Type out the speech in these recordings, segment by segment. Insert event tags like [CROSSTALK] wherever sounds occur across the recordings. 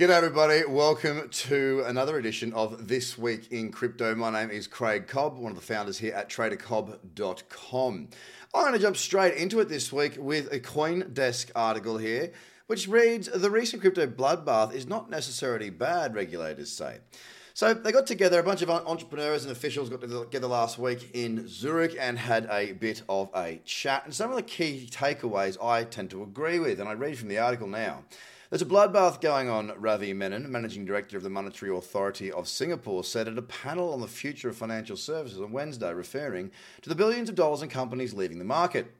G'day, everybody. Welcome to another edition of This Week in Crypto. My name is Craig Cobb, one of the founders here at tradercobb.com. I'm going to jump straight into it this week with a CoinDesk article here, which reads The recent crypto bloodbath is not necessarily bad, regulators say. So they got together, a bunch of entrepreneurs and officials got together last week in Zurich and had a bit of a chat. And some of the key takeaways I tend to agree with, and I read from the article now. There's a bloodbath going on, Ravi Menon, Managing Director of the Monetary Authority of Singapore, said at a panel on the future of financial services on Wednesday, referring to the billions of dollars in companies leaving the market.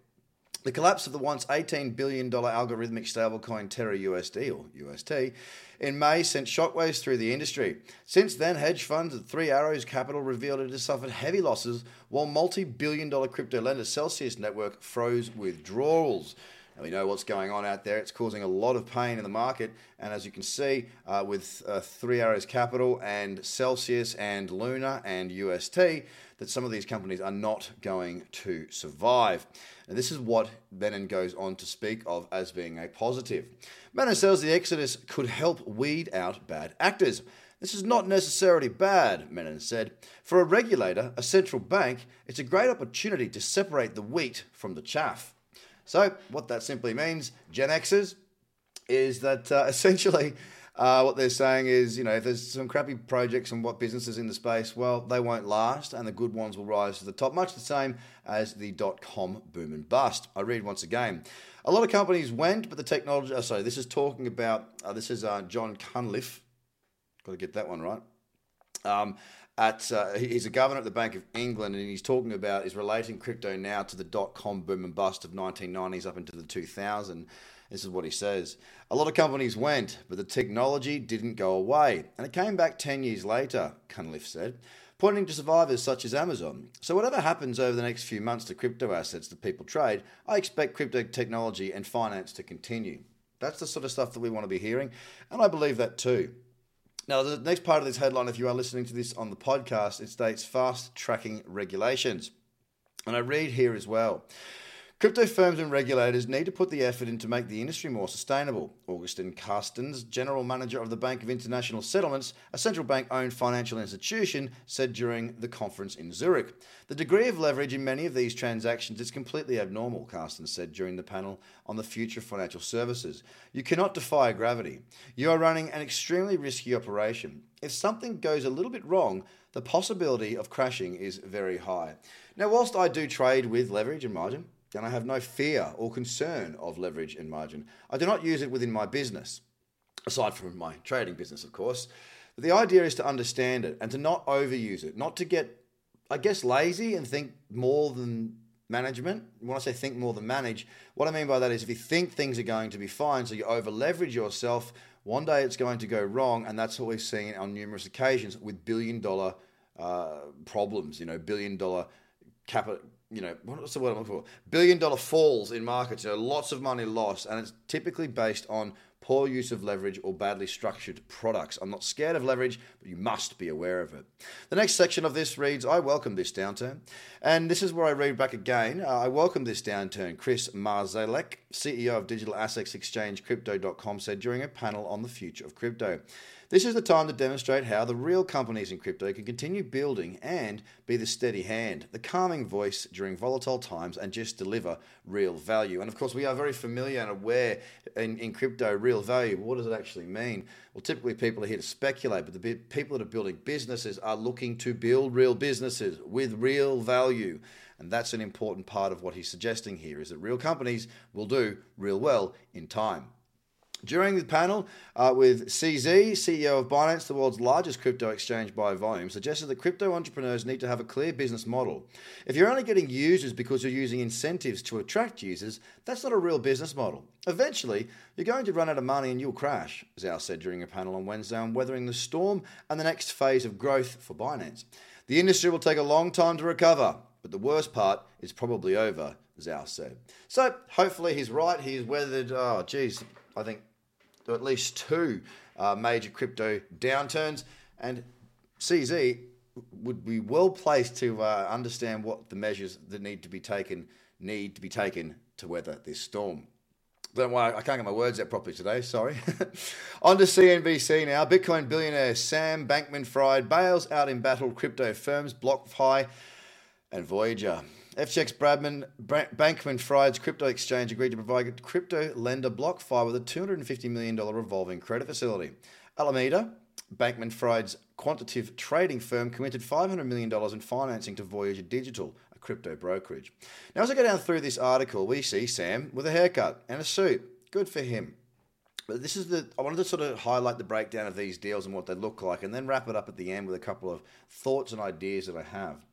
The collapse of the once $18 billion algorithmic stablecoin Terra USD, or UST, in May sent shockwaves through the industry. Since then, hedge funds at Three Arrows Capital revealed it has suffered heavy losses, while multi billion dollar crypto lender Celsius Network froze withdrawals. And we know what's going on out there. It's causing a lot of pain in the market. And as you can see, uh, with uh, Three Arrows Capital and Celsius and Luna and UST, that some of these companies are not going to survive. And this is what Menon goes on to speak of as being a positive. Menon says the exodus could help weed out bad actors. This is not necessarily bad, Menon said. For a regulator, a central bank, it's a great opportunity to separate the wheat from the chaff. So, what that simply means, Gen Xers, is that uh, [LAUGHS] essentially uh, what they're saying is, you know, if there's some crappy projects and what businesses in the space, well, they won't last and the good ones will rise to the top, much the same as the dot com boom and bust. I read once again. A lot of companies went, but the technology, oh, sorry, this is talking about, uh, this is uh, Jon Cunliffe. Got to get that one right. Um, at uh, he's a governor at the Bank of England, and he's talking about is relating crypto now to the dot com boom and bust of 1990s up into the 2000. This is what he says. A lot of companies went, but the technology didn't go away, and it came back 10 years later, Cunliffe said, pointing to survivors such as Amazon. So, whatever happens over the next few months to crypto assets that people trade, I expect crypto technology and finance to continue. That's the sort of stuff that we want to be hearing, and I believe that too. Now, the next part of this headline, if you are listening to this on the podcast, it states fast tracking regulations. And I read here as well. Crypto firms and regulators need to put the effort in to make the industry more sustainable. Agustín Carstens, General Manager of the Bank of International Settlements, a central bank owned financial institution, said during the conference in Zurich. The degree of leverage in many of these transactions is completely abnormal, Carstens said during the panel on the future of financial services. You cannot defy gravity. You are running an extremely risky operation. If something goes a little bit wrong, the possibility of crashing is very high. Now, whilst I do trade with leverage and margin, and I have no fear or concern of leverage and margin. I do not use it within my business, aside from my trading business, of course. But the idea is to understand it and to not overuse it, not to get, I guess, lazy and think more than management. When I say think more than manage, what I mean by that is if you think things are going to be fine, so you over leverage yourself, one day it's going to go wrong, and that's what we've seen on numerous occasions with billion dollar uh, problems, you know, billion dollar capital you know, what's the word I'm looking for? Billion dollar falls in markets, you know, lots of money lost, and it's typically based on poor use of leverage or badly structured products. I'm not scared of leverage, but you must be aware of it. The next section of this reads I welcome this downturn. And this is where I read back again. Uh, I welcome this downturn. Chris Marszalek, CEO of digital assets exchange Crypto.com, said during a panel on the future of crypto. This is the time to demonstrate how the real companies in crypto can continue building and be the steady hand, the calming voice during volatile times, and just deliver real value. And of course, we are very familiar and aware in, in crypto real value. What does it actually mean? Well, typically people are here to speculate, but the people that are building businesses are looking to build real businesses with real value. And that's an important part of what he's suggesting here is that real companies will do real well in time. During the panel uh, with CZ, CEO of Binance, the world's largest crypto exchange by volume, suggested that crypto entrepreneurs need to have a clear business model. If you're only getting users because you're using incentives to attract users, that's not a real business model. Eventually, you're going to run out of money and you'll crash, Zhao said during a panel on Wednesday on weathering the storm and the next phase of growth for Binance. The industry will take a long time to recover, but the worst part is probably over, Zhao said. So hopefully he's right. He's weathered, oh, geez, I think at least two uh, major crypto downturns. And CZ would be well placed to uh, understand what the measures that need to be taken need to be taken to weather this storm. Don't why I can't get my words out properly today. Sorry. [LAUGHS] On to CNBC now. Bitcoin billionaire Sam Bankman Fried bails out in battle crypto firms BlockFi and Voyager. FTX Bradman Bankman Fried's crypto exchange agreed to provide crypto lender BlockFi with a $250 million revolving credit facility. Alameda, Bankman Fried's quantitative trading firm, committed $500 million in financing to Voyager Digital, a crypto brokerage. Now, as I go down through this article, we see Sam with a haircut and a suit. Good for him. But this is the I wanted to sort of highlight the breakdown of these deals and what they look like, and then wrap it up at the end with a couple of thoughts and ideas that I have.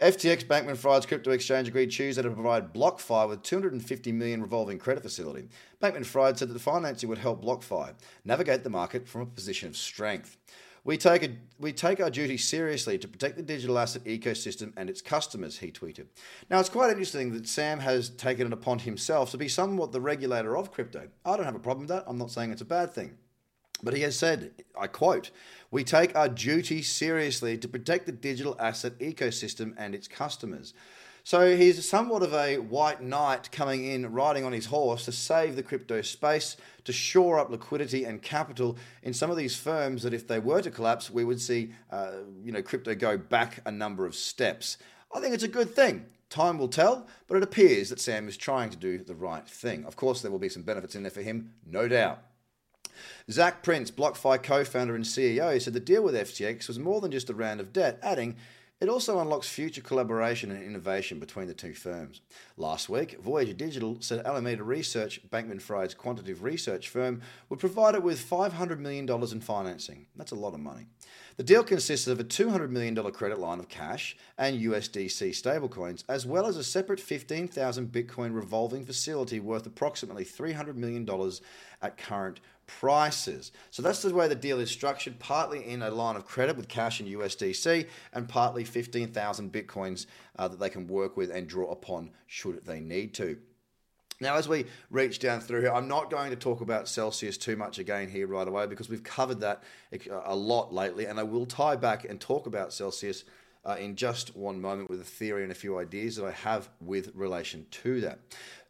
FTX Bankman Fried's crypto exchange agreed Tuesday to provide BlockFi with 250 million revolving credit facility. Bankman Fried said that the financing would help BlockFi navigate the market from a position of strength. We take, a, we take our duty seriously to protect the digital asset ecosystem and its customers, he tweeted. Now, it's quite interesting that Sam has taken it upon himself to be somewhat the regulator of crypto. I don't have a problem with that. I'm not saying it's a bad thing. But he has said, I quote, we take our duty seriously to protect the digital asset ecosystem and its customers. So he's somewhat of a white knight coming in, riding on his horse to save the crypto space, to shore up liquidity and capital in some of these firms that, if they were to collapse, we would see, uh, you know, crypto go back a number of steps. I think it's a good thing. Time will tell, but it appears that Sam is trying to do the right thing. Of course, there will be some benefits in there for him, no doubt. Zac Prince, BlockFi co founder and CEO, said the deal with FTX was more than just a round of debt, adding, it also unlocks future collaboration and innovation between the two firms. Last week, Voyager Digital said Alameda Research, Bankman Fried's quantitative research firm, would provide it with $500 million in financing. That's a lot of money. The deal consists of a $200 million credit line of cash and USDC stablecoins, as well as a separate 15,000 Bitcoin revolving facility worth approximately $300 million at current prices. So that's the way the deal is structured, partly in a line of credit with cash and USDC, and partly 15,000 Bitcoins uh, that they can work with and draw upon should they need to. Now, as we reach down through here, I'm not going to talk about Celsius too much again here right away because we've covered that a lot lately, and I will tie back and talk about Celsius uh, in just one moment with a theory and a few ideas that I have with relation to that.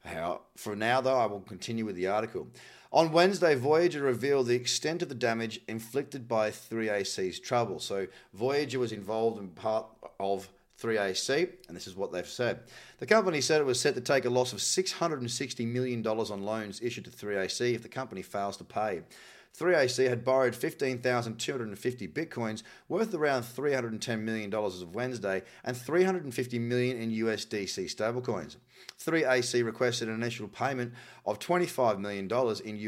How, for now, though, I will continue with the article. On Wednesday, Voyager revealed the extent of the damage inflicted by 3AC's trouble. So, Voyager was involved in part of 3AC, and this is what they've said. The company said it was set to take a loss of $660 million on loans issued to 3AC if the company fails to pay. 3AC had borrowed 15,250 bitcoins worth around $310 million as of Wednesday and 350 million in USDC stablecoins. 3AC requested an initial payment of $25 million in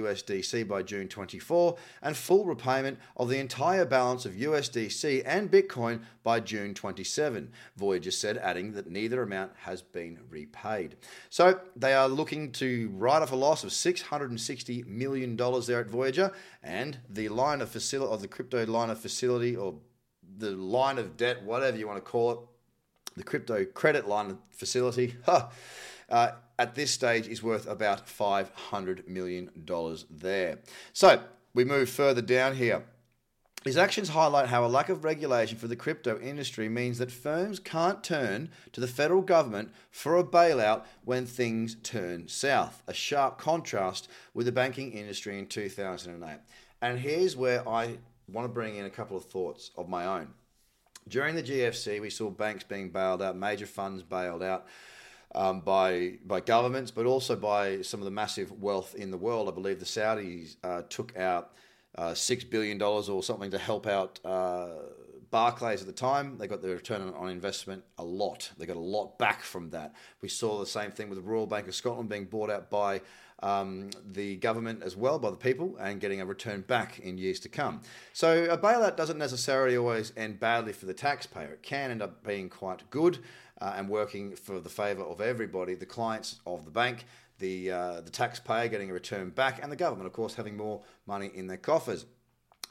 USDC by June 24 and full repayment of the entire balance of USDC and Bitcoin by June 27, Voyager said, adding that neither amount has been repaid. So they are looking to write off a loss of $660 million there at Voyager, and the line of facility, of the crypto line of facility, or the line of debt, whatever you want to call it, the crypto credit line of facility. [LAUGHS] Huh, uh, at this stage is worth about $500 million there. So we move further down here. His actions highlight how a lack of regulation for the crypto industry means that firms can't turn to the federal government for a bailout when things turn south, a sharp contrast with the banking industry in 2008. And here's where I want to bring in a couple of thoughts of my own. During the GFC, we saw banks being bailed out, major funds bailed out um, by by governments, but also by some of the massive wealth in the world. I believe the Saudis uh, took out uh, six billion dollars or something to help out. Uh, Barclays at the time, they got the return on investment a lot. They got a lot back from that. We saw the same thing with the Royal Bank of Scotland being bought out by um, the government as well, by the people, and getting a return back in years to come. So a bailout doesn't necessarily always end badly for the taxpayer. It can end up being quite good uh, and working for the favour of everybody, the clients of the bank, the, uh, the taxpayer getting a return back, and the government, of course, having more money in their coffers.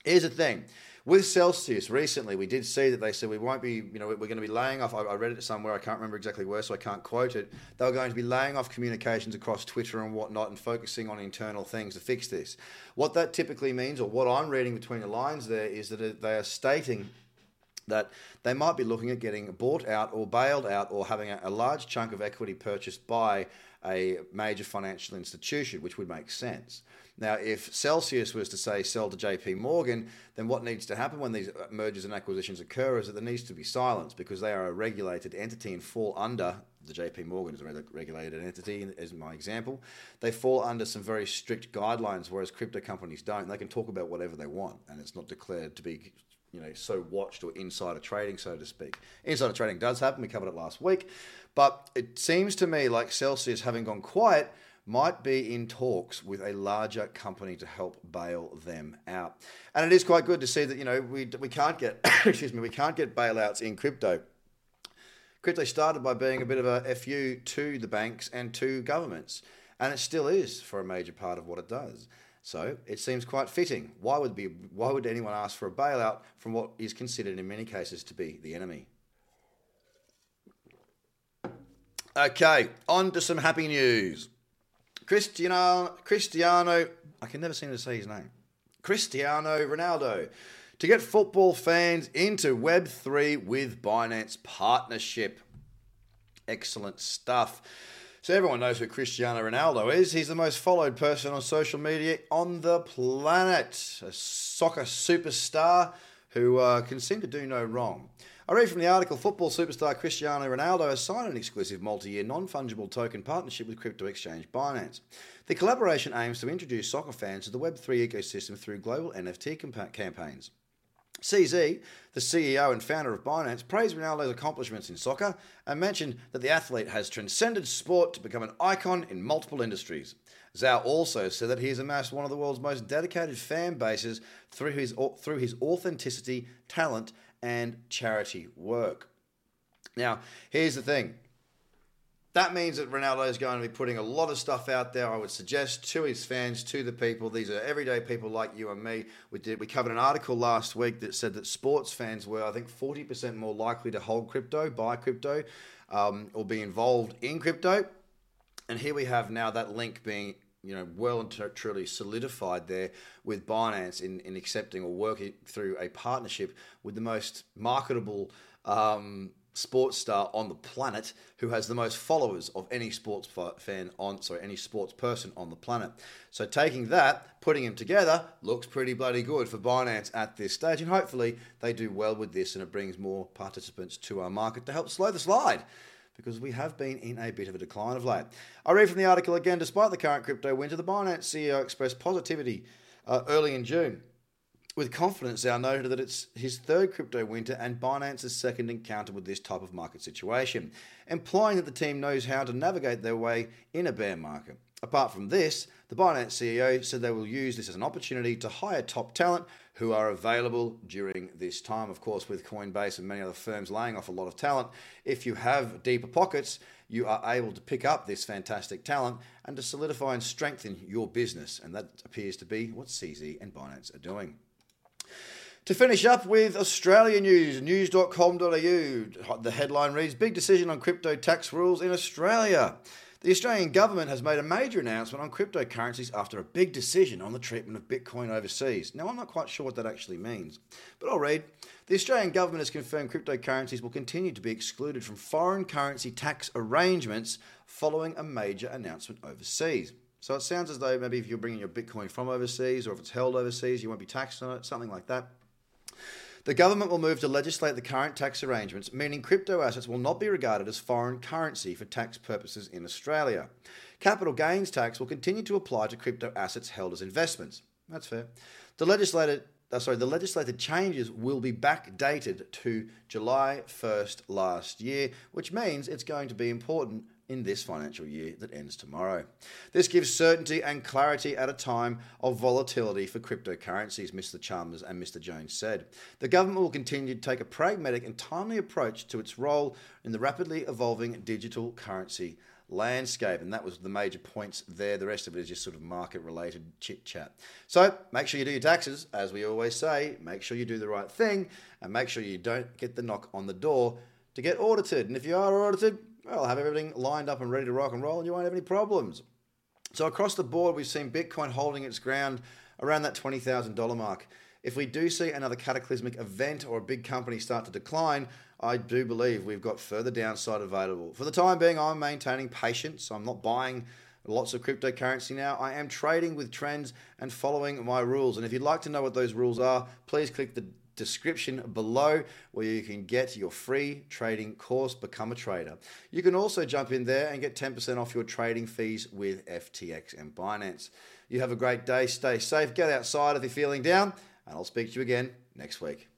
Here's the thing. With Celsius, recently we did see that they said we won't be, you know, we're going to be laying off. I, read it somewhere, I can't remember exactly where, so I can't quote it. They were going to be laying off communications across Twitter and whatnot and focusing on internal things to fix this. What that typically means, or what I'm reading between the lines there, is that they are stating that they might be looking at getting bought out or bailed out or having a large chunk of equity purchased by a major financial institution, which would make sense. Now, if Celsius was to say sell to JP Morgan, then what needs to happen when these uh, mergers and acquisitions occur is that there needs to be silence because they are a regulated entity and fall under the JP Morgan is a regulated entity, as my example. They fall under some very strict guidelines, whereas crypto companies don't. They can talk about whatever they want, and it's not declared to be you know so watched or insider trading, so to speak. Insider trading does happen. We covered it last week, but it seems to me like Celsius having gone quiet might be in talks with a larger company to help bail them out. And it is quite good to see that you know we we can't get [COUGHS] excuse me we can't get bailouts in crypto. Crypto started by being a bit of a fu to the banks and to governments, and it still is for a major part of what it does. So it seems quite fitting. Why would be why would anyone ask for a bailout from what is considered in many cases to be the enemy? Okay, on to some happy news. Cristiano Cristiano I can never seem to say his name. Cristiano Ronaldo to get football fans into Web3 with Binance partnership. Excellent stuff. So everyone knows who Cristiano Ronaldo is. He's the most followed person on social media on the planet. A soccer superstar who uh, can seem to do no wrong. I read from the article Football superstar Cristiano Ronaldo has signed an exclusive multi year non fungible token partnership with crypto exchange Binance. The collaboration aims to introduce soccer fans to the Web3 ecosystem through global NFT campaigns. CZ, the CEO and founder of Binance, praised Ronaldo's accomplishments in soccer and mentioned that the athlete has transcended sport to become an icon in multiple industries. Zhao also said that he has amassed one of the world's most dedicated fan bases through his, through his authenticity, talent, and charity work. Now, here's the thing that means that Ronaldo is going to be putting a lot of stuff out there. I would suggest to his fans, to the people. These are everyday people like you and me. We did. We covered an article last week that said that sports fans were, I think, forty percent more likely to hold crypto, buy crypto, um, or be involved in crypto. And here we have now that link being you know, well and truly solidified there with Binance in, in accepting or working through a partnership with the most marketable um, sports star on the planet who has the most followers of any sports fan on sorry any sports person on the planet. So taking that putting them together looks pretty bloody good for binance at this stage and hopefully they do well with this and it brings more participants to our market to help slow the slide because we have been in a bit of a decline of late. I read from the article again, despite the current crypto winter, the Binance CEO expressed positivity uh, early in June with confidence, Zhao noted that it's his third crypto winter and Binance's second encounter with this type of market situation, implying that the team knows how to navigate their way in a bear market. Apart from this, the Binance CEO said they will use this as an opportunity to hire top talent who are available during this time. Of course, with Coinbase and many other firms laying off a lot of talent, if you have deeper pockets, you are able to pick up this fantastic talent and to solidify and strengthen your business. And that appears to be what CZ and Binance are doing. To finish up with Australia news, news.com.au. The headline reads Big decision on crypto tax rules in Australia. The Australian government has made a major announcement on cryptocurrencies after a big decision on the treatment of Bitcoin overseas. Now, I'm not quite sure what that actually means, but I'll read. The Australian government has confirmed cryptocurrencies will continue to be excluded from foreign currency tax arrangements following a major announcement overseas. So it sounds as though maybe if you're bringing your Bitcoin from overseas or if it's held overseas, you won't be taxed on it, something like that. The government will move to legislate the current tax arrangements, meaning crypto assets will not be regarded as foreign currency for tax purposes in Australia. Capital gains tax will continue to apply to crypto assets held as investments. That's fair. The legislated uh, sorry, the legislated changes will be backdated to July 1st last year, which means it's going to be important in this financial year that ends tomorrow. This gives certainty and clarity at a time of volatility for cryptocurrencies, Mr. Chalmers and Mr. Jones said. The government will continue to take a pragmatic and timely approach to its role in the rapidly evolving digital currency landscape. And that was the major points there. The rest of it is just sort of market related chit chat. So make sure you do your taxes, as we always say. Make sure you do the right thing and make sure you don't get the knock on the door to get audited. And if you are audited, well, have everything lined up and ready to rock and roll, and you won't have any problems. So across the board, we've seen Bitcoin holding its ground around that $20,000 mark. If we do see another cataclysmic event or a big company start to decline, I do believe we've got further downside available. For the time being, I'm maintaining patience. I'm not buying lots of cryptocurrency now. I am trading with trends and following my rules. And if you'd like to know what those rules are, please click the description below where you can get your free trading course, Become a Trader. You can also jump in there and get 10% off your trading fees with FTX and Binance. You have a great day, stay safe, get outside if you're feeling down, and I'll speak to you again next week.